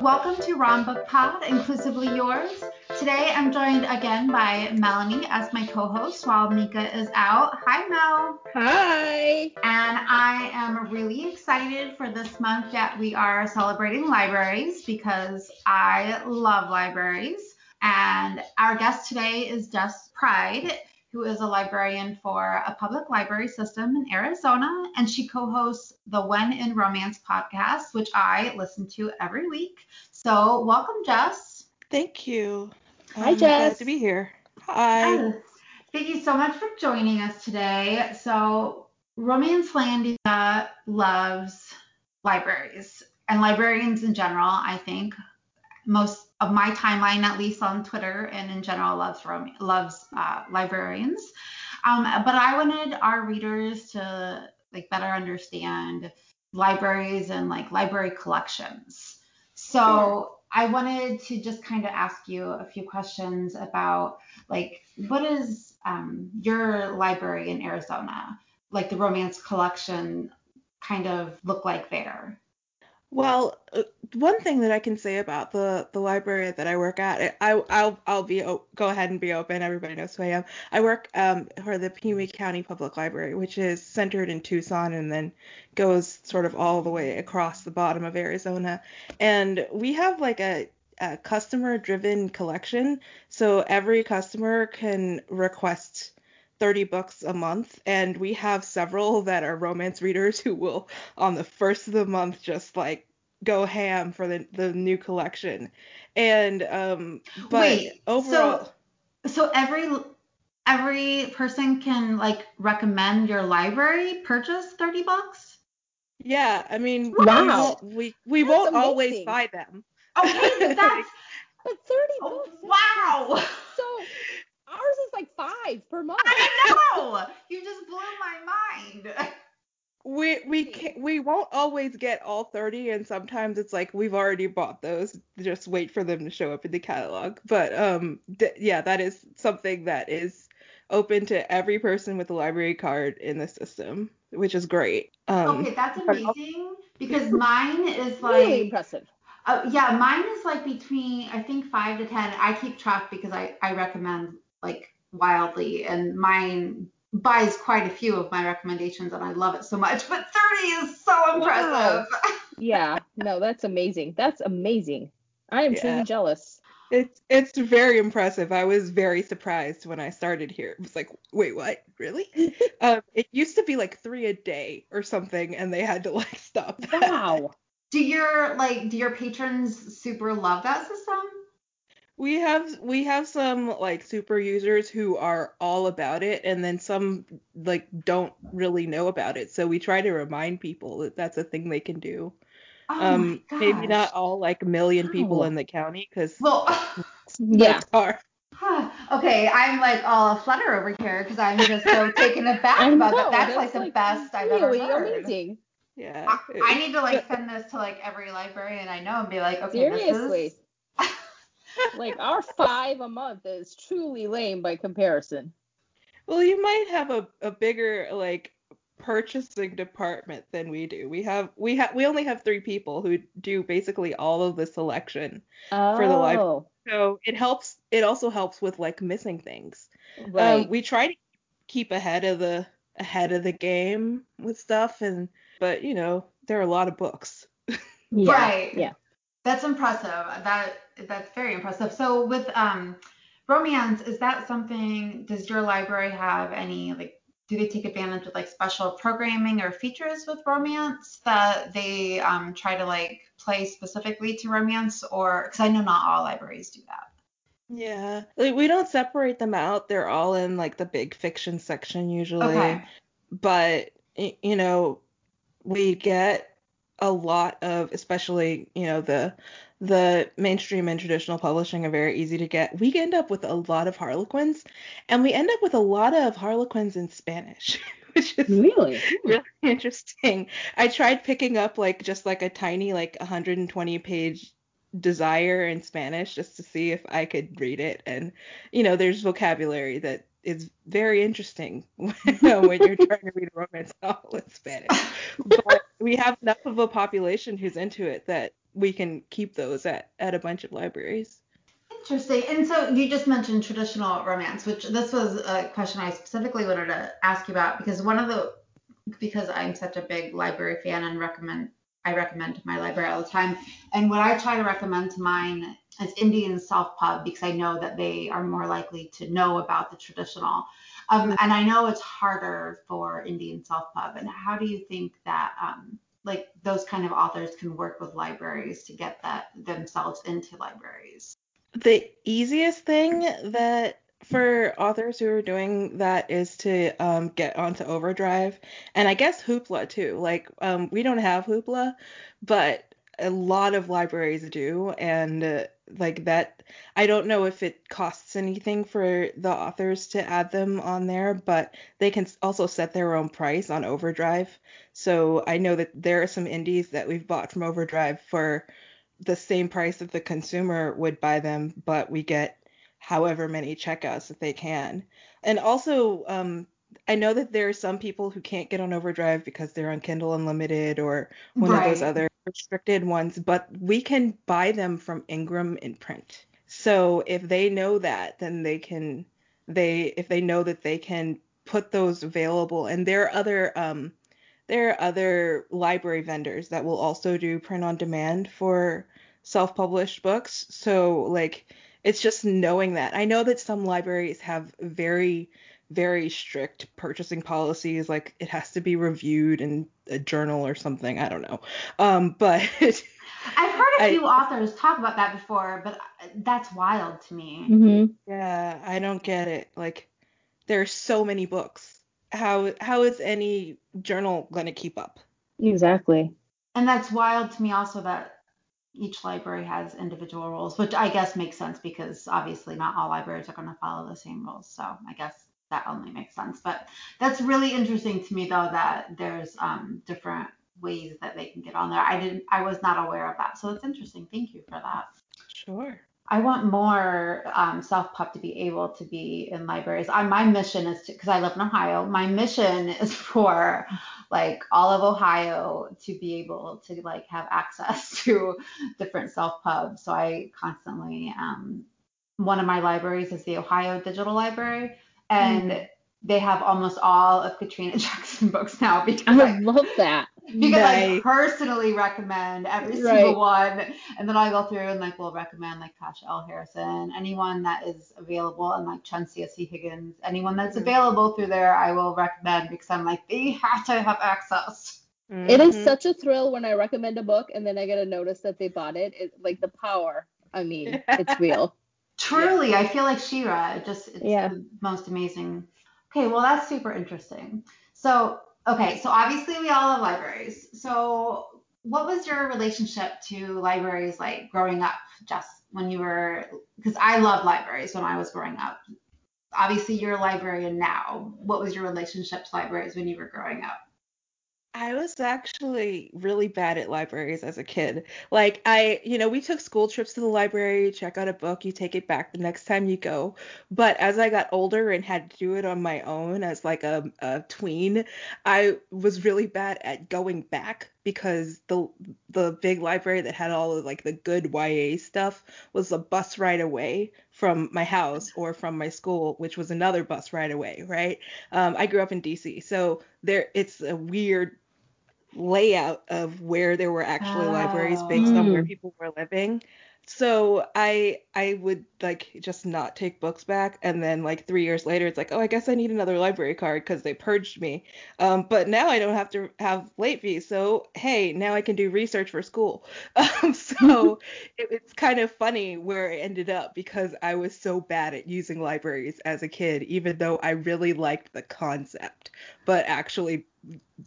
Welcome to Rom Book Pod, inclusively yours. Today I'm joined again by Melanie as my co-host while Mika is out. Hi Mel. Hi. And I am really excited for this month that we are celebrating libraries because I love libraries. And our guest today is Jess Pryde who is a librarian for a public library system in Arizona, and she co hosts the When in Romance podcast, which I listen to every week. So, welcome, Jess. Thank you. Hi, I'm Jess. Glad to be here. Hi. Yes. Thank you so much for joining us today. So, Romancelandia loves libraries and librarians in general, I think. Most of my timeline, at least on Twitter and in general, loves loves uh, librarians. Um, but I wanted our readers to like better understand libraries and like library collections. So sure. I wanted to just kind of ask you a few questions about like what is um, your library in Arizona, like the romance collection, kind of look like there? Well, uh, one thing that I can say about the the library that I work at, I I'll I'll be go ahead and be open. Everybody knows who I am. I work um for the Pima County Public Library, which is centered in Tucson and then goes sort of all the way across the bottom of Arizona. And we have like a a customer driven collection. So every customer can request 30 books a month and we have several that are romance readers who will on the first of the month just like go ham for the the new collection. And um but Wait, overall so, so every every person can like recommend your library purchase 30 bucks yeah i mean wow. we we, we won't amazing. always buy them. Okay but that's but 30 books. wow. So Ours is like five per month. I know. you just blew my mind. We we can, we won't always get all 30 and sometimes it's like we've already bought those just wait for them to show up in the catalog but um th- yeah that is something that is open to every person with a library card in the system which is great um okay that's amazing because mine is like really impressive uh, yeah mine is like between i think five to ten i keep track because i i recommend like wildly, and mine buys quite a few of my recommendations, and I love it so much. But 30 is so impressive. Wow. yeah, no, that's amazing. That's amazing. I am yeah. truly jealous. It's it's very impressive. I was very surprised when I started here. It was like, wait, what? Really? um, it used to be like three a day or something, and they had to like stop. That. Wow. Do your like do your patrons super love that system? We have we have some like super users who are all about it and then some like don't really know about it. So we try to remind people that that's a thing they can do. Oh um maybe not all like a million people oh. in the county because well yeah. Okay i'm like all a flutter over here because i'm just so taken aback about that. that's, that's like the like best i've really ever heard. amazing. Yeah I, I, need to like send this to like every library and i know and be like okay Seriously. this is like our five a month is truly lame by comparison. Well, you might have a, a bigger like purchasing department than we do. We have we have we only have three people who do basically all of the selection oh. for the live. Oh. So it helps. It also helps with like missing things. Um, right. Um, we try to keep ahead of the ahead of the game with stuff, and but you know there are a lot of books. yeah. Right. Yeah. That's impressive. That that's very impressive. So with um romance, is that something does your library have any like do they take advantage of like special programming or features with romance that they um, try to like play specifically to romance or because I know not all libraries do that. Yeah, like, we don't separate them out. They're all in like the big fiction section usually. Okay. But you know, we get a lot of especially you know the the mainstream and traditional publishing are very easy to get. We end up with a lot of harlequins and we end up with a lot of harlequins in spanish which is really? Really interesting. I tried picking up like just like a tiny like 120 page desire in spanish just to see if i could read it and you know there's vocabulary that is very interesting when, you're trying to read a romance novel in Spanish. But we have enough of a population who's into it that we can keep those at at a bunch of libraries. Interesting. And so you just mentioned traditional romance, which this was a question I specifically wanted to ask you about because one of the because I'm such a big library fan and recommend I recommend my library all the time. And what I try to recommend to mine is indie self pub because I know that they are more likely to know about the traditional. Um, and I know it's harder for indie self pub. And how do you think that um, like those kind of authors can work with libraries to get that themselves into libraries? The easiest thing that for authors who are doing that is to um, get onto Overdrive and I guess Hoopla too. Like um, we don't have Hoopla, but a lot of libraries do, and uh, like that. I don't know if it costs anything for the authors to add them on there, but they can also set their own price on Overdrive. So I know that there are some indies that we've bought from Overdrive for the same price that the consumer would buy them, but we get however many checkouts that they can. And also, um, I know that there are some people who can't get on Overdrive because they're on Kindle Unlimited or one right. of those other restricted ones, but we can buy them from Ingram in print. So if they know that, then they can they if they know that they can put those available and there are other um there are other library vendors that will also do print on demand for self-published books. So like it's just knowing that. I know that some libraries have very very strict purchasing policies like it has to be reviewed in a journal or something i don't know. Um but i've heard a few I, authors talk about that before but that's wild to me. Mm-hmm. yeah i don't get it. Like there's so many books. How how is any journal going to keep up? Exactly. And that's wild to me also that each library has individual rules, which I guess makes sense because obviously not all libraries are going to follow the same rules. So I guess that only makes sense. But that's really interesting to me though that there's um, different ways that they can get on there. I didn't I was not aware of that. So it's interesting. Thank you for that. Sure. I want more um, self pub to be able to be in libraries. I, my mission is to, because I live in Ohio, my mission is for like all of Ohio to be able to like have access to different self pubs. So I constantly, um, one of my libraries is the Ohio Digital Library, and mm they have almost all of Katrina Jackson books now because I, I love that because nice. I personally recommend every right. single one, and then I go through and like will recommend like Tasha L Harrison, anyone that is available, and like Chencia C Higgins, anyone that's mm-hmm. available through there, I will recommend because I'm like they have to have access. Mm-hmm. It is mm-hmm. such a thrill when I recommend a book and then I get a notice that they bought it. It like the power. I mean, it's real. Truly, yeah. I feel like She-Ra. Just it's yeah. the most amazing. Okay, well that's super interesting. So Okay, so obviously we all have libraries. So what was your relationship to libraries like growing up, just when you were? Because I loved libraries when I was growing up. Obviously, you're a librarian now. What was your relationship to libraries when you were growing up? I was actually really bad at libraries as a kid. Like I, you know, we took school trips to the library, check out a book, you take it back the next time you go. But as I got older and had to do it on my own as like a, a tween, I was really bad at going back because the the big library that had all of like the good YA stuff was a bus ride away from my house or from my school, which was another bus ride away, right? Um, I grew up in DC, so there it's a weird layout of where there were actually oh. libraries based on where hmm. people were living. So I I would like just not take books back, and then like three years later, it's like, oh, I guess I need another library card because they purged me. Um, but now I don't have to have late fees, so hey, now I can do research for school. Um, so it, it's kind of funny where it ended up because I was so bad at using libraries as a kid, even though I really liked the concept, but actually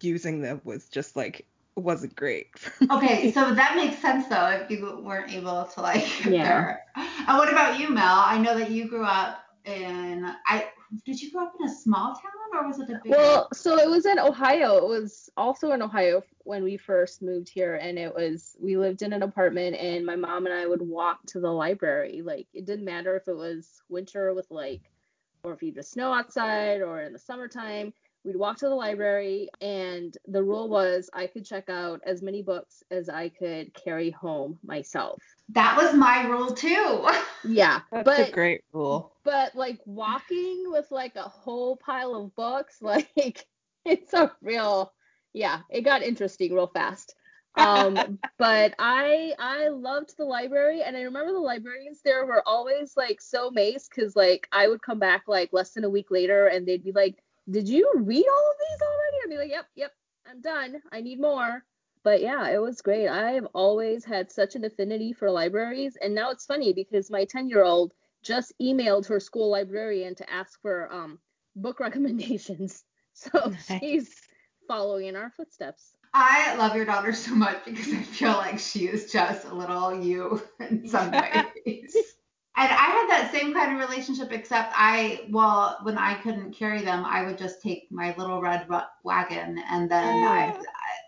using them was just like wasn't great. okay, so that makes sense though if you weren't able to like yeah. there. And what about you, Mel? I know that you grew up in I did you grow up in a small town or was it a big Well, so it was in Ohio. It was also in Ohio when we first moved here and it was we lived in an apartment and my mom and I would walk to the library. Like it didn't matter if it was winter with like or if you just snow outside or in the summertime we'd walk to the library, and the rule was I could check out as many books as I could carry home myself. That was my rule too. Yeah, That's but a great rule. but like walking with like a whole pile of books, like it's a real yeah, it got interesting real fast. Um, but I I loved the library, and I remember the librarians there were always like so amazed because like I would come back like less than a week later, and they'd be like, "Did you read all of these already?" I'd be like, "Yep, yep, I'm done. I need more." But yeah, it was great. I've always had such an affinity for libraries, and now it's funny because my 10 year old just emailed her school librarian to ask for um, book recommendations. So Nice. she's following in our footsteps. I love your daughter so much because I feel like she is just a little you in some ways. And I had that same kind of relationship, except I, well, when I couldn't carry them, I would just take my little red wagon and then I,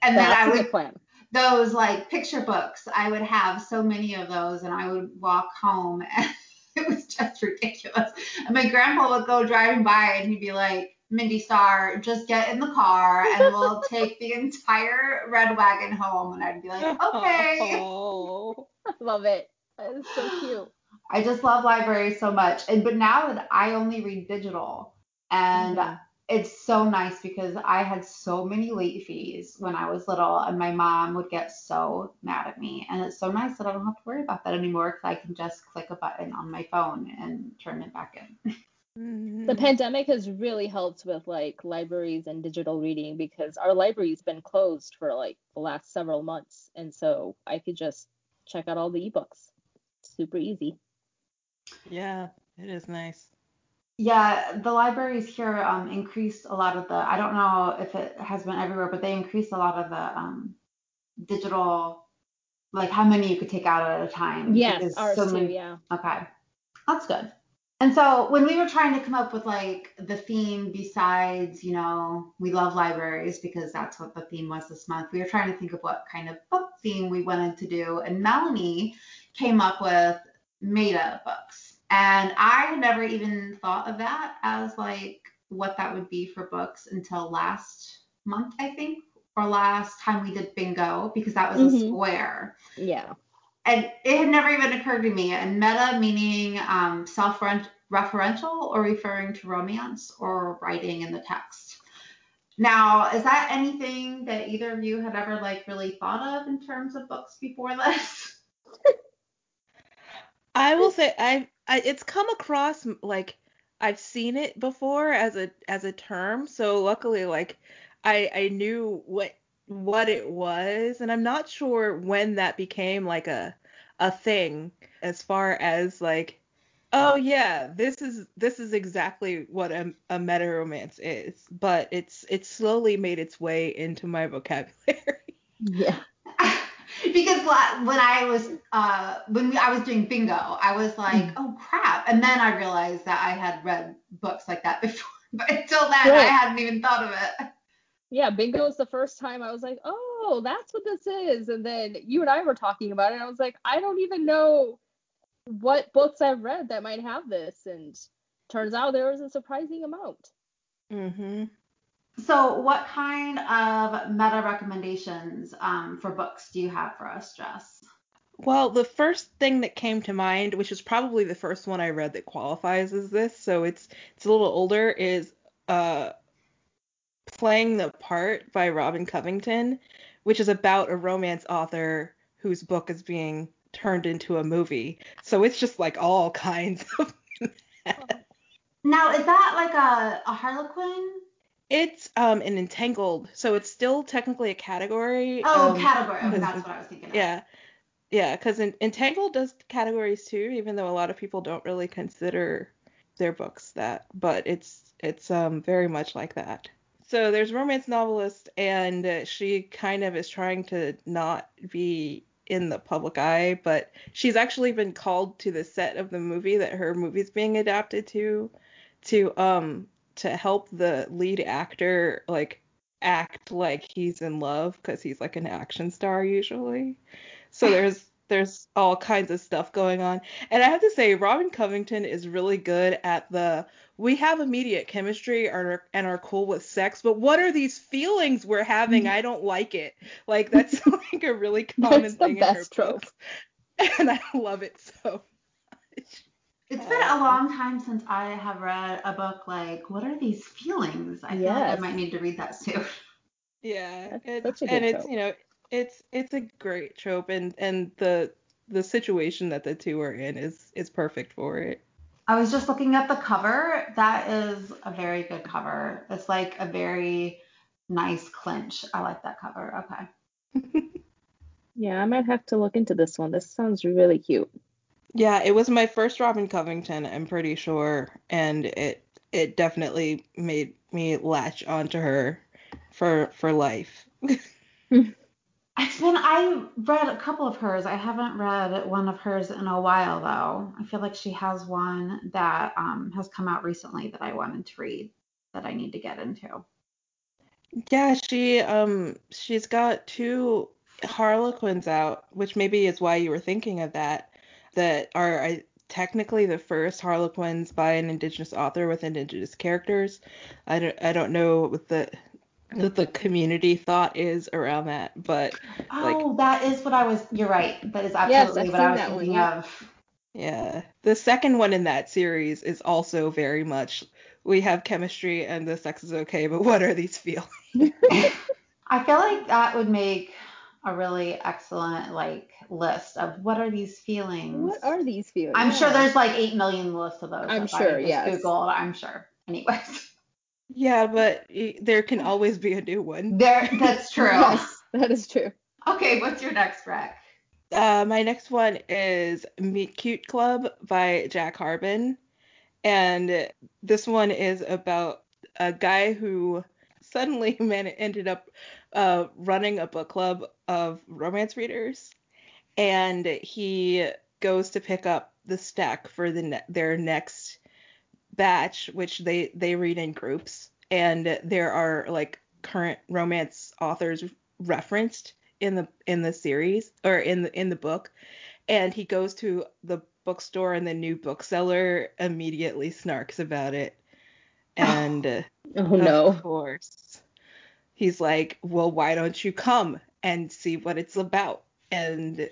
and then I would plan. those like picture books. I would have so many of those, and I would walk home, and it was just ridiculous. And my grandpa would go driving by, and he'd be like, "Mindy Star, just get in the car, and we'll take the entire red wagon home." And I'd be like, "Okay." Oh. I love it. That is so cute. I just love libraries so much, and but now that I only read digital, and Mhm. it's so nice because I had so many late fees when I was little, and my mom would get so mad at me. And it's so nice that I don't have to worry about that anymore because I can just click a button on my phone and turn it back in. Mhm. The pandemic has really helped with like libraries and digital reading because our library's been closed for like the last several months. And so I could just check out all the ebooks. Super easy. Yeah, it is nice. Yeah, the libraries here um, increased a lot of the. I don't know if it has been everywhere, but they increased a lot of the um, digital, like how many you could take out at a time. Yes, because ours so too, many- yeah. Okay. That's good. And so when we were trying to come up with like the theme besides, you know, we love libraries because that's what the theme was this month, we were trying to think of what kind of book theme we wanted to do. And Melanie came up with meta books. And I had never even thought of that as like what that would be for books until last month, I think, or last time we did bingo because that was a Mhm. square Yeah. and it had never even occurred to me. And meta meaning um, self-referential or referring to romance or writing in the text. Now, is that anything that either of you had ever like really thought of in terms of books before this? I will say I, I it's come across like I've seen it before as a as a term, so luckily like I I knew what what it was, and I'm not sure when that became like a a thing as far as like oh yeah this is this is exactly what a, a meta romance is. But it's it's slowly made its way into my vocabulary. Yeah. Because when I was uh, when we, I was doing bingo, I was like, oh crap, and then I realized that I had read books like that before. But until then, I hadn't even thought of it. Yeah, bingo was the first time I was like, oh, that's what this is. And then you and I were talking about it, and I was like, I don't even know what books I've read that might have this. And turns out there was a surprising amount. mm-hmm. So, what kind of meta recommendations um, for books do you have for us, Jess? Well, the first thing that came to mind, which is probably the first one I read that qualifies as this, so it's it's a little older, is uh Playing the Part by Robin Covington, which is about a romance author whose book is being turned into a movie. So it's just like all kinds of Now, is that like a, a Harlequin? It's um an entangled, so it's still technically a category. Oh, um, category. Okay, that's what I was thinking. Of. Yeah. Yeah, because Entangled does categories too, even though a lot of people don't really consider their books that. But it's it's um very much like that. So there's romance novelist, and she kind of is trying to not be in the public eye, but she's actually been called to the set of the movie that her movie's being adapted to, to um to help the lead actor like act like he's in love because he's like an action star usually. So there's there's all kinds of stuff going on. And I have to say, Robin Covington is really good at the we have immediate chemistry and are, and are cool with sex, but what are these feelings we're having? Mm-hmm. I don't like it. Like that's like a really common That's the thing in her trope. books, and I love it so. It's been a um, long time since I have read a book like What Are These Feelings? I feel like I might need to read that soon. Yeah, That's it's, such a good and it's you know it's it's a great trope, and and the the situation that the two are in is is perfect for it. I was just looking at the cover. That is a very good cover. It's like a very nice clinch. I like that cover. Okay. Yeah, I might have to look into this one. This sounds really cute. Yeah, it was my first Robin Covington, I'm pretty sure, and it it definitely made me latch onto her for for life. It's been I read a couple of hers. I haven't read one of hers in a while though. I feel like she has one that um, has come out recently that I wanted to read that I need to get into. Yeah, she um she's got two Harlequins out, which maybe is why you were thinking of that, that are I, technically the first Harlequins by an Indigenous author with Indigenous characters. I don't I don't know what the what the community thought is around that, but Like- Oh, that is what I was. You're right. That is absolutely what I was that one, thinking of. yeah. The second one in that series is also very much we have chemistry and the sex is okay, but what are these feelings? I feel like that would make a really excellent like list of what are these feelings. What are these feelings? I'm sure there's like eight million lists of those. I'm sure, I Google, I'm sure. Anyways, Yeah, but there can always be a new one. there. That's true. Yes, that is true. Okay, what's your next rec? Uh, my next one is Meet Cute Club by Jack Harbon. And this one is about a guy who suddenly man ended up uh, running a book club of romance readers. And he goes to pick up the stack for the ne- their next batch, which they, they read in groups. And there are like current romance authors referenced in the in the series or in the in the book and he goes to the bookstore and the new bookseller immediately snarks about it and uh, Oh no. of course he's like well why don't you come and see what it's about and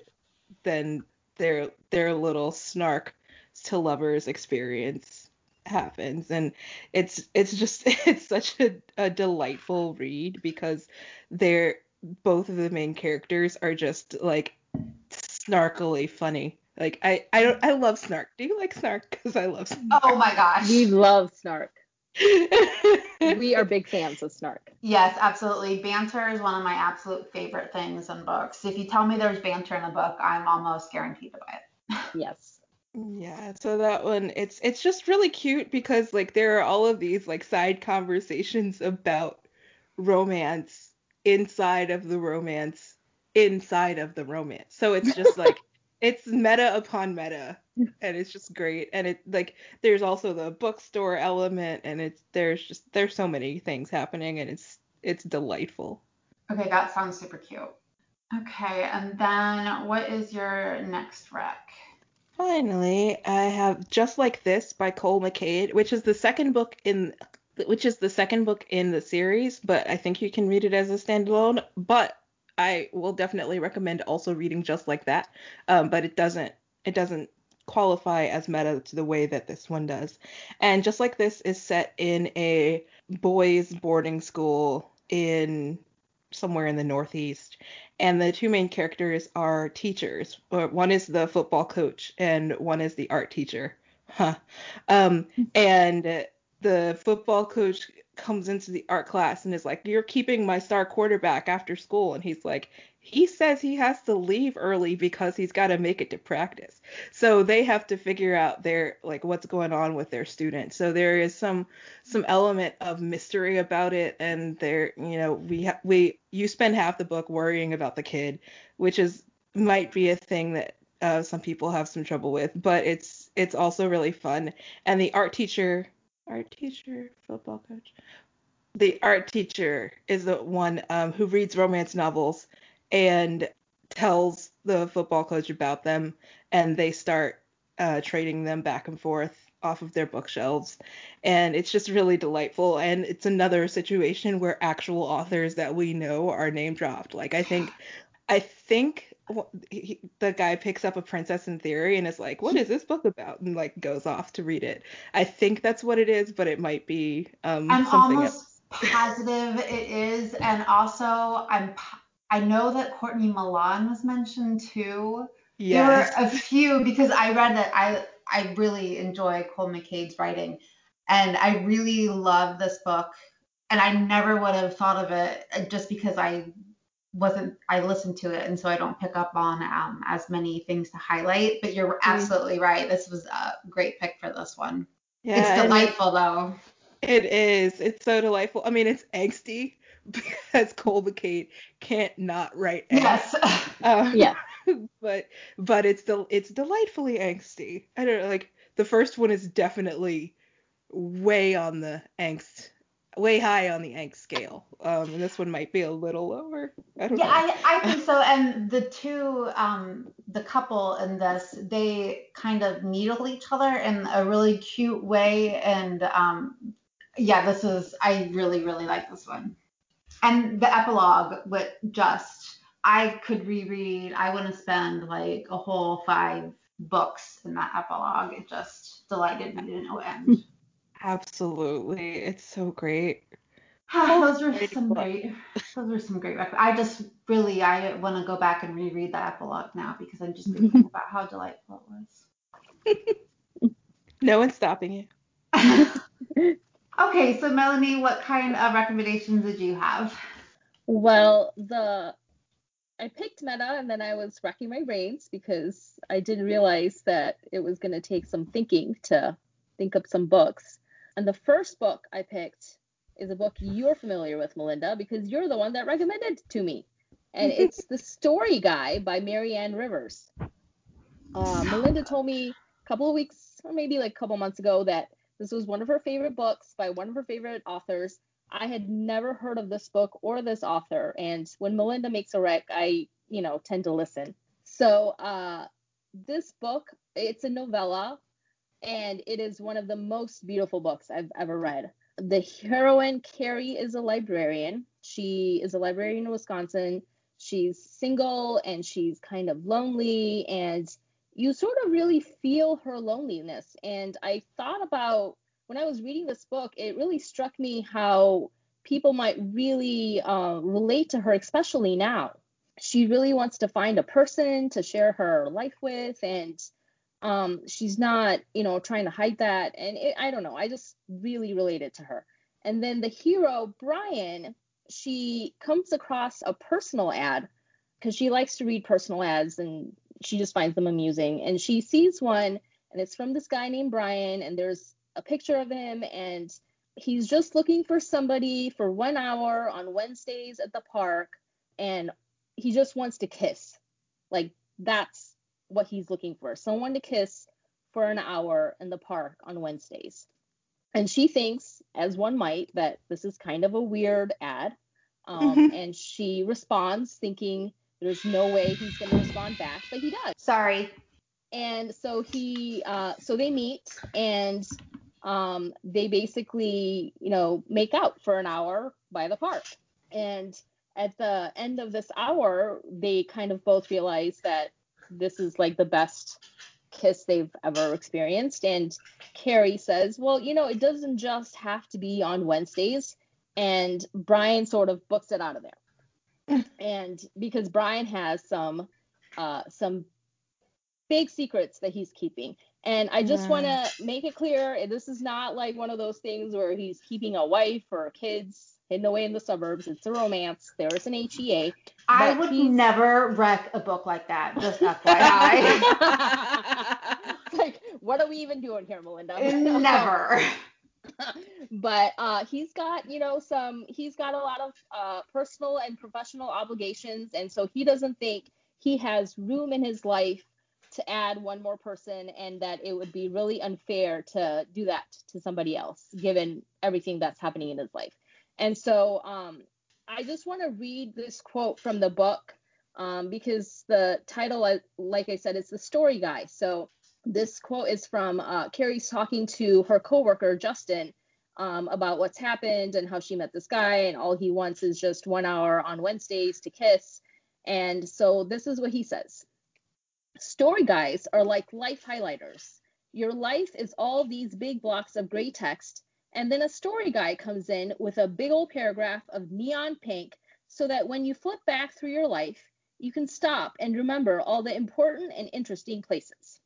then their their little snark to lovers experience happens and it's it's just it's such a, a delightful read because they're both of the main characters are just like snarkily funny like i i don't i love snark do you like snark because i love Snark. Oh my gosh. We love Snark. Snark We are big fans of Snark. Yes, absolutely. Banter is one of my absolute favorite things in books. If you tell me there's banter in a book, I'm almost guaranteed to buy it. Yes. Yeah, so that one it's it's just really cute because like there are all of these like side conversations about romance inside of the romance inside of the romance. So it's just like it's meta upon meta and it's just great and it like there's also the bookstore element and it's there's just there's so many things happening and it's it's delightful. Okay, that sounds super cute. Okay, and then what is your next rec? Finally, I have Just Like This by Cole McCade, which is the second book in which is the second book in the series, but I think you can read it as a standalone. But I will definitely recommend also reading Just Like That. Um, but it doesn't it doesn't qualify as meta to the way that this one does. And Just Like This is set in a boys boarding school in somewhere in the northeast and the two main characters are teachers. One is the football coach, and one is the art teacher. Huh. Um, and the football coach comes into the art class and is like, "You're keeping my star quarterback after school," and he's like, "He says he has to leave early because he's got to make it to practice." So they have to figure out their like what's going on with their student. So there is some some element of mystery about it and there you know we ha- we you spend half the book worrying about the kid which is might be a thing that uh, some people have some trouble with but it's it's also really fun and the art teacher art teacher football coach the art teacher is the one um, who reads romance novels and tells the football coach about them, and they start uh, trading them back and forth off of their bookshelves. And it's just really delightful. And it's another situation where actual authors that we know are name dropped. Like I think, I think he, the guy picks up a Princess in Theory and is like, "What is this book about?" and like goes off to read it. I think that's what it is, but it might be um, I'm something almost else. positive it is, and also I'm I know that Courtney Milan was mentioned too. Yes. There were a few because I read that I I really enjoy Cole McCade's writing, and I really love this book, and I never would have thought of it uh, just because I wasn't I listened to it and so I don't pick up on um, as many things to highlight. But you're absolutely right. This was a great pick for this one. yeah, it's delightful though. It is. It's so delightful. I mean, it's angsty because Cole McCade can't not write angst. Yes. Um, Yeah. but but it's del- it's delightfully angsty. I don't know, like the first one is definitely way on the angst, way high on the angst scale. Um, and this one might be a little lower. I don't Yeah, know. I, I think so. And the two, um, the couple in this, they kind of needle each other in a really cute way. And um, yeah, this is, I really, really like this one. And the epilogue with just, I could reread, I wouldn't spend like a whole five books in that epilogue. It just delighted me to no end. Absolutely, it's so great. those were some book. great, those were some great. rec- I just really, I want to go back and reread the epilogue now because I'm just thinking about how delightful it was. No one's stopping you. okay, so Melanie, what kind of recommendations did you have? Well, the I picked Meta and then I was racking my brains because I didn't realize that it was going to take some thinking to think up some books. And the first book I picked is a book you're familiar with, Melinda, because you're the one that recommended it to me. And it's The Story Guy by Mary Ann Rivers. Uh, Melinda told me a couple of weeks, or maybe like a couple months ago, that this was one of her favorite books by one of her favorite authors. I had never heard of this book or this author, and when Melinda makes a rec, I, you know, tend to listen. So, uh, this book, it's a novella, and it is one of the most beautiful books I've ever read. The heroine, Carrie, is a librarian. She is a librarian in Wisconsin. She's single and she's kind of lonely, and you sort of really feel her loneliness. And I thought about when I was reading this book, it really struck me how people might really uh, relate to her, especially now. She really wants to find a person to share her life with, and um, she's not, you know, trying to hide that. And it, I don't know, I just really related to her. And then the hero, Brian, she comes across a personal ad because she likes to read personal ads and she just finds them amusing. And she sees one, and it's from this guy named Brian, and there's a picture of him, and he's just looking for somebody for one hour on Wednesdays at the park, and he just wants to kiss. Like, that's what he's looking for someone to kiss for an hour in the park on Wednesdays. And she thinks, as one might, that this is kind of a weird ad. Um, Mhm. And she responds thinking there's no way he's going to respond back, but he does Sorry. and so he uh, so they meet and um, they basically you know make out for an hour by the park and at the end of this hour they kind of both realize that this is like the best kiss they've ever experienced. And carrie says well you know it doesn't just have to be on wednesdays. And brian sort of books it out of there. And because brian has some uh, some big secrets that he's keeping. And I just Yeah. want to make it clear this is not like one of those things where he's keeping a wife or kids hidden away in the suburbs. It's a romance. There is an HEA. I would he's- never wreck a book like that. Just FYI. Like, what are we even doing here, Melinda? never. but uh, he's got you know some he's got a lot of uh, personal and professional obligations and so he doesn't think he has room in his life to add one more person and that it would be really unfair to do that to somebody else given everything that's happening in his life and so um, i just want to read this quote from the book um, because the title, like I said, is the story guy. So this quote is from uh, Carrie's talking to her coworker Justin um, about what's happened and how she met this guy, and all he wants is just one hour on Wednesdays to kiss. And so this is what he says. Story guys are like life highlighters. Your life is all these big blocks of gray text, and then a story guy comes in with a big old paragraph of neon pink so that when you flip back through your life, you can stop and remember all the important and interesting places.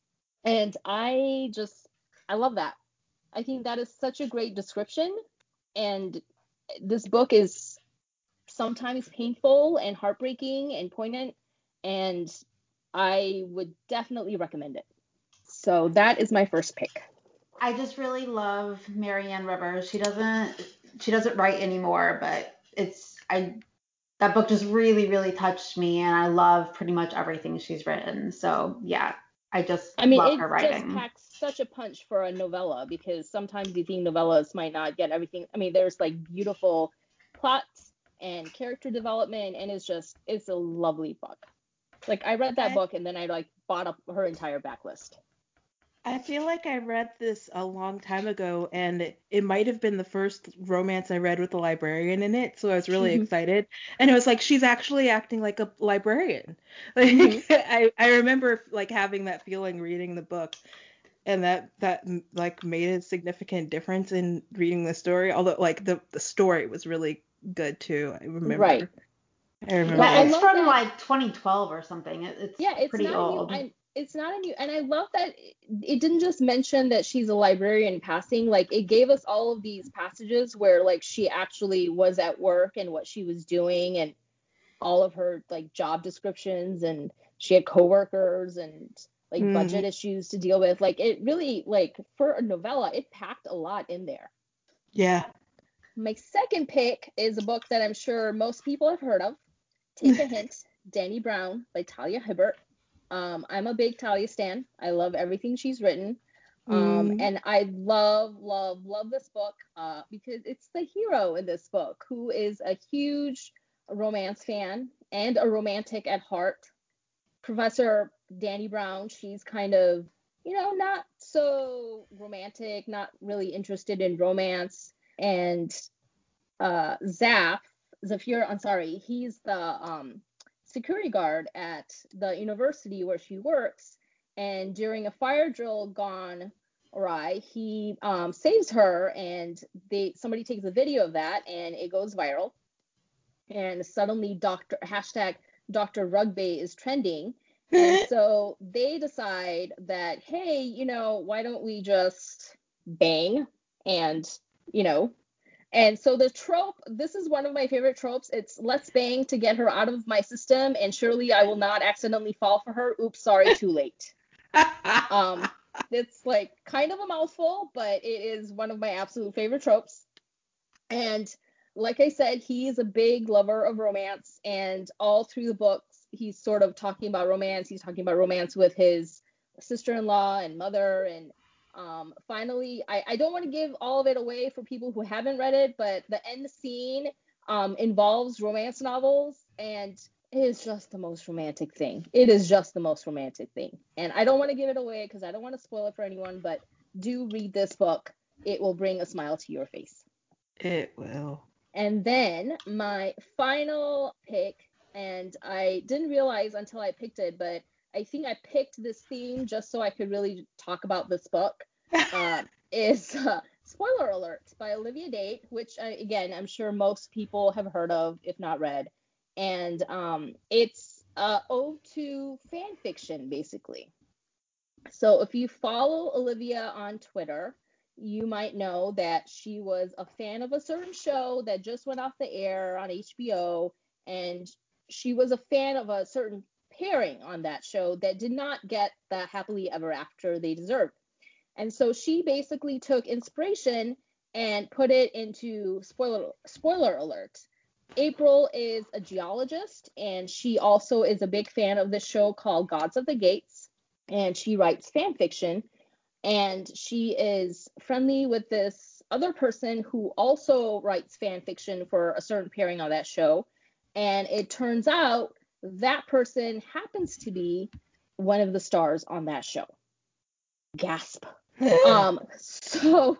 And I just, I love that. I think that is such a great description. And this book is sometimes painful and heartbreaking and poignant. And I would definitely recommend it. So that is my first pick. I just really love Mary Ann Rivers. She doesn't she doesn't write anymore, but it's I that book just really really touched me and I love pretty much everything she's written. So yeah, I just I mean, love her writing. Just packs such a punch for a novella because sometimes you think novellas might not get everything. I mean, there's like beautiful plots and character development and it's just it's a lovely book. Like I read that book and then I like bought up her entire backlist. I feel like I read this a long time ago, and it, it might have been the first romance I read with a librarian in it, so I was really mm-hmm. excited. And it was like she's actually acting like a librarian. Like mm-hmm. I I remember like having that feeling reading the book, and that that like made a significant difference in reading the story. Although like the the story was really good too. I remember. Right. I remember. Yeah, it's from that. like 2012 or something. It, it's yeah, it's pretty old. New, it's not a new and i love that it didn't just mention that she's a librarian passing like it gave us all of these passages where like she actually was at work and what she was doing and all of her like job descriptions and she had coworkers and like mm. budget issues to deal with. Like it really like for a novella it packed a lot in there. Yeah. My second pick is a book that i'm sure most people have heard of. Take a hint dani brown by talia hibbert um, I'm a big Talia stan. I love everything she's written. Um, mm. and I love, love, love this book uh, because it's the hero in this book who is a huge romance fan and a romantic at heart. Professor Dani Brown, she's kind of, you know, not so romantic, not really interested in romance. And uh, Zaf, Zafir Ansari, he's the um, security guard at the university where she works. And during a fire drill gone awry, he um, saves her, and they somebody takes a video of that, and it goes viral. And suddenly, Doctor hashtag Dr. Rugbae is trending. And so they decide that, hey, you know, why don't we just bang and, you know, and so the trope, this is one of my favorite tropes. It's let's bang to get her out of my system, and surely I will not accidentally fall for her. Oops, sorry, too late. um, it's like kind of a mouthful, but it is one of my absolute favorite tropes. And like I said, he is a big lover of romance, and all through the books, he's sort of talking about romance. He's talking about romance with his sister-in-law and mother, and um, finally, I, I don't want to give all of it away for people who haven't read it, but the end scene um, involves romance novels and it is just the most romantic thing. It is just the most romantic thing. And I don't want to give it away because I don't want to spoil it for anyone, but do read this book. It will bring a smile to your face. It will. And then my final pick, and I didn't realize until I picked it, but I think I picked this theme just so I could really talk about this book. Uh, is uh, Spoiler Alert by Olivia Dade, which uh, again I'm sure most people have heard of, if not read. And um, it's uh, ode to fan fiction, basically. So if you follow Olivia on Twitter, you might know that she was a fan of a certain show that just went off the air on HBO, and she was a fan of a certain pairing on that show that did not get the happily ever after they deserved. And so she basically took inspiration and put it into spoiler spoiler alert. April is a geologist and she also is a big fan of this show called Gods of the Gates and she writes fan fiction and she is friendly with this other person who also writes fan fiction for a certain pairing on that show and it turns out that person happens to be one of the stars on that show. Gasp. um, so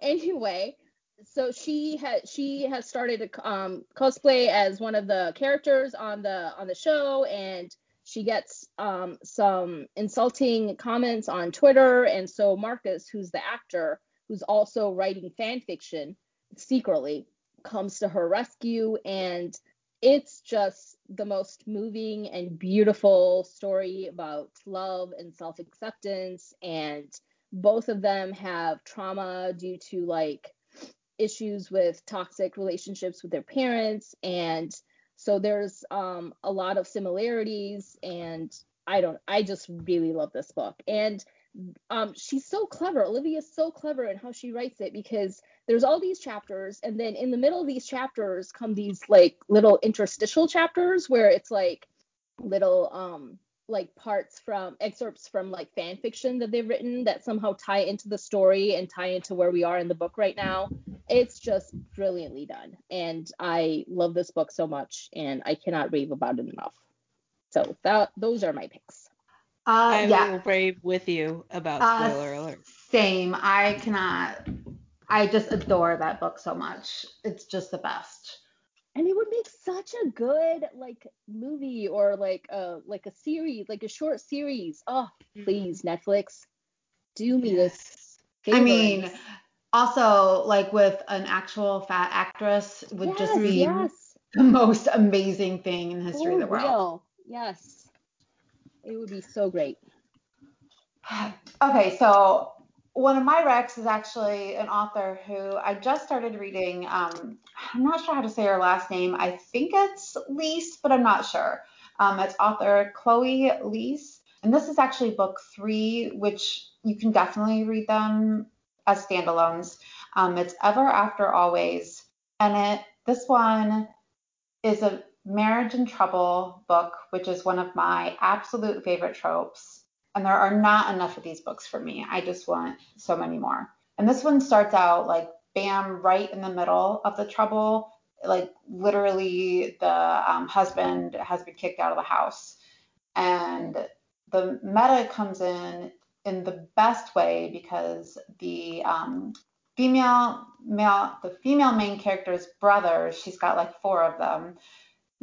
anyway, so she has she has started a um, cosplay as one of the characters on the on the show, and she gets um, some insulting comments on Twitter, and so Marcus, who's the actor, who's also writing fan fiction secretly, comes to her rescue, and it's just the most moving and beautiful story about love and self acceptance and both of them have trauma due to like issues with toxic relationships with their parents. And so there's um, a lot of similarities. And i don't i just really love this book. And um, she's so clever olivia's so clever in how she writes it because there's all these chapters and then in the middle of these chapters come these like little interstitial chapters where it's like little um like parts from excerpts from like fan fiction that they've written that somehow tie into the story and tie into where we are in the book right now. It's just brilliantly done. And I love this book so much and I cannot rave about it enough. So that those are my picks. Uh, I yeah. will rave with you about uh, spoiler uh, alert. Same. I cannot I just adore that book so much. It's just the best and it would make such a good like movie or like a like a series like a short series oh mm-hmm. please netflix do me yes. this favor. i mean also like with an actual fat actress would yes, just be yes. the most amazing thing in the history For of the world real. yes it would be so great okay so one of my recs is actually an author who I just started reading. Um, I'm not sure how to say her last name. I think it's Liese, but I'm not sure. Um, it's author Chloe Liese. And this is actually book three, which you can definitely read them as standalones. Um, it's Ever After Always. And it this one is a marriage in trouble book, which is one of my absolute favorite tropes and there are not enough of these books for me. I just want so many more. And this one starts out like bam, right in the middle of the trouble. Like literally, the um, husband has been kicked out of the house, and the meta comes in in the best way because the um, female male the female main character's brother, she's got like four of them,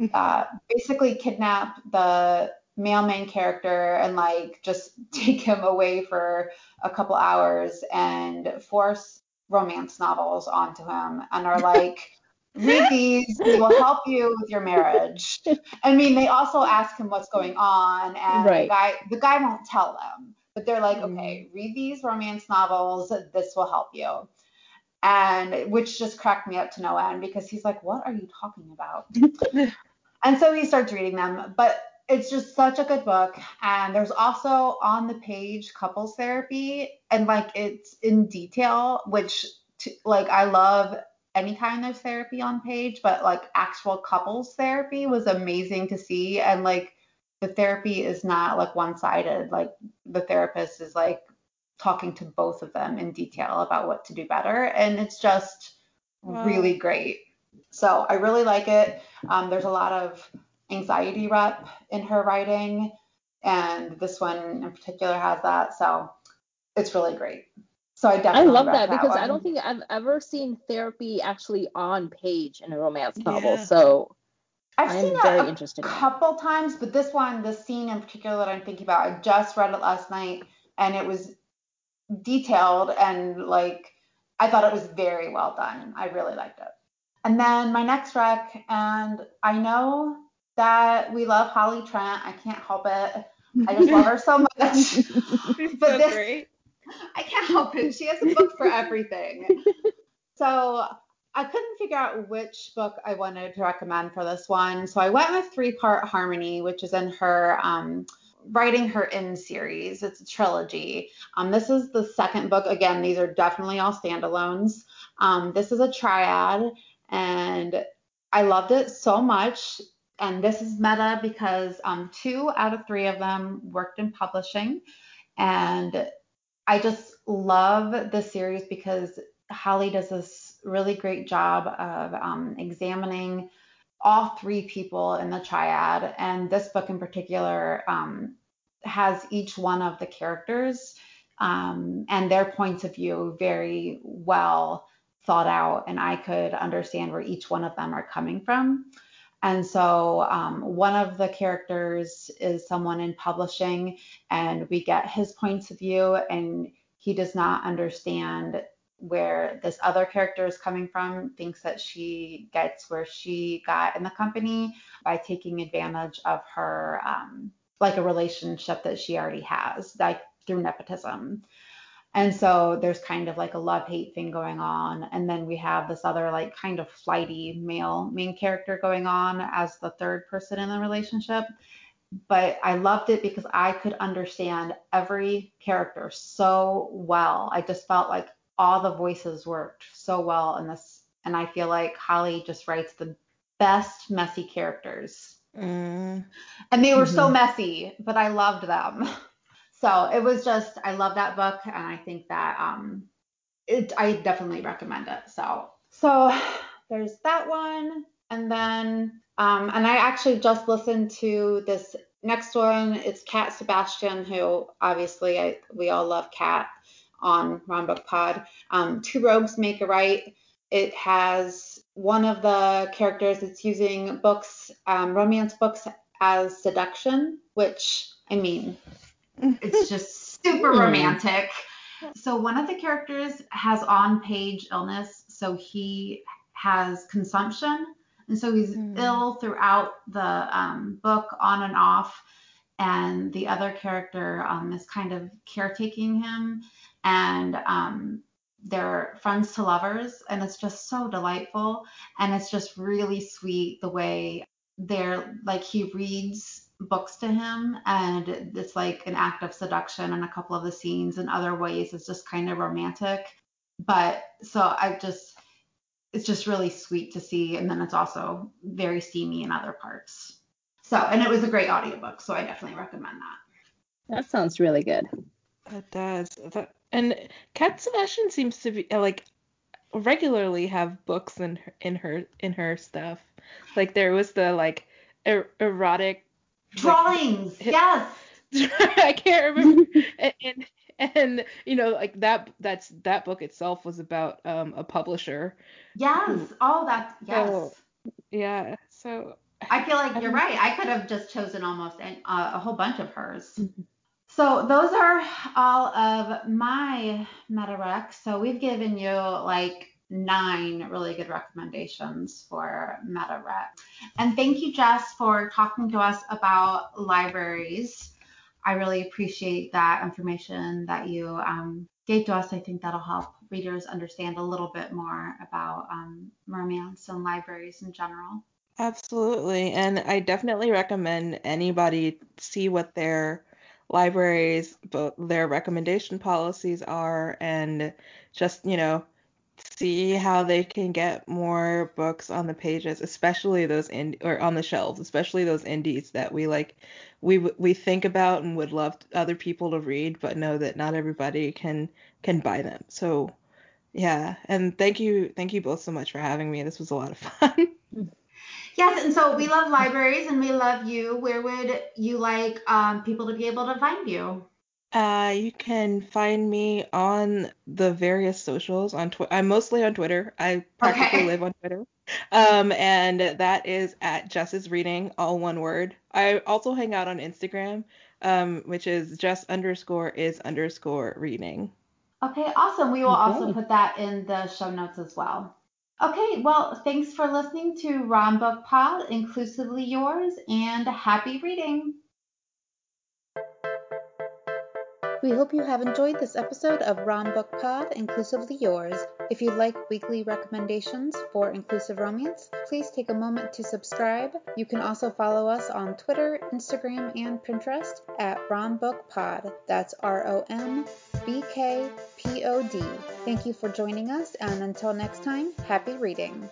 uh, basically kidnap the male main character and like just take him away for a couple hours and force romance novels onto him and are like read these they will help you with your marriage i mean they also ask him what's going on and right. the guy the guy won't tell them but they're like mm. okay read these romance novels this will help you and which just cracked me up to no end because he's like what are you talking about and so he starts reading them but it's just such a good book. And there's also on the page couples therapy and like it's in detail which t- like i love any kind of therapy on page but like actual couples therapy was amazing to see. And like the therapy is not like one-sided. Like the therapist is like talking to both of them in detail about what to do better. And it's just wow. really great so i really like it um, there's a lot of anxiety rep in her writing, and this one in particular has that. So it's really great. So I definitely I love that, that because one. I don't think I've ever seen therapy actually on page in a romance novel. Yeah. So I've I'm seen it a couple times, but this one, the scene in particular that I'm thinking about, I just read it last night, and it was detailed and like I thought it was very well done. I really liked it. And then my next rec, and I know that we love Holley Trent. I can't help it. I just love her so much. She's but so this, great. I can't help it. She has a book for everything. so I couldn't figure out which book I wanted to recommend for this one. So I went with Three Part Harmony, which is in her um, Writing Her In series. It's a trilogy. Um, this is the second book. Again, these are definitely all standalones. Um, this is a triad, and I loved it so much. And this is meta because um, two out of three of them worked in publishing. And I just love the series because Holley does this really great job of um, examining all three people in the triad, and this book in particular um, has each one of the characters um, and their points of view very well thought out, and I could understand where each one of them are coming from. And so um, one of the characters is someone in publishing, and we get his points of view, and he does not understand where this other character is coming from, thinks that she gets where she got in the company by taking advantage of her, um, like a relationship that she already has, like through nepotism. And so there's kind of like a love hate thing going on. And then we have this other, like, kind of flighty male main character going on as the third person in the relationship. But I loved it because I could understand every character so well. I just felt like all the voices worked so well in this. And I feel like Holley just writes the best messy characters. Mm. And they were mm-hmm. so messy, but I loved them. So it was just, I love that book, and I think that um, it, I definitely recommend it. So, so there's that one, and then, um, and I actually just listened to this next one. It's Cat Sebastian, who obviously I, we all love Cat on Rom Book Pod. Um, Two Rogues Make a Right. It has one of the characters. It's using books, um, romance books, as seduction, which I mean, it's just super hmm. romantic. So one of the characters has on-page illness, so he has consumption, and so he's mm. ill throughout the um, book, on and off. And the other character um, is kind of caretaking him, and um, they're friends to lovers, and it's just so delightful, and it's just really sweet the way they're like he reads books to him and it's like an act of seduction in a couple of the scenes in other ways it's just kind of romantic. But so i just it's just really sweet to see and then it's also very steamy in other parts. So and it was a great audiobook so i definitely recommend that. That sounds really good. It does. That, and cat sebastian seems to be like regularly have books in her in her in her stuff. Like there was the like er- erotic Drawings, like, yes. I can't remember. and, and, and you know like that that's that book itself was about um a publisher. Yes. Who, oh, that's yes. Yeah. So I feel like you're right. I could have just chosen almost an, uh, a whole bunch of hers. Mm-hmm. So those are all of my meta recs. So we've given you like nine really good recommendations for MetaRec. And thank you, Jess, for talking to us about libraries. I really appreciate that information that you um, gave to us. I think that'll help readers understand a little bit more about um, romance and libraries in general. Absolutely. And I definitely recommend anybody see what their libraries, their recommendation policies are, and just, you know, see how they can get more books on the pages, especially those in or on the shelves, especially those indies that we like we we think about and would love other people to read, but know that not everybody can can buy them. So yeah, and thank you thank you both so much for having me. This was a lot of fun. Yes, and so we love libraries and we love you. Where would you like um, people to be able to find you? Uh, you can find me on the various socials on Twitter. I'm mostly on Twitter. I practically okay. live on Twitter. Um, and that is at Jess's Reading, all one word. I also hang out on Instagram, um, which is Jess underscore is underscore reading. Okay, awesome. We will okay. also put that in the show notes as well. Okay, well, thanks for listening to Rom Book Pod, inclusively yours, and happy reading. We hope you have enjoyed this episode of Rom Book Pod, Inclusively Yours. If you'd like weekly recommendations for inclusive romance, please take a moment to subscribe. You can also follow us on Twitter, Instagram, and Pinterest at Rom Book Pod. That's R O M B K P O D. Thank you for joining us, and until next time, happy reading.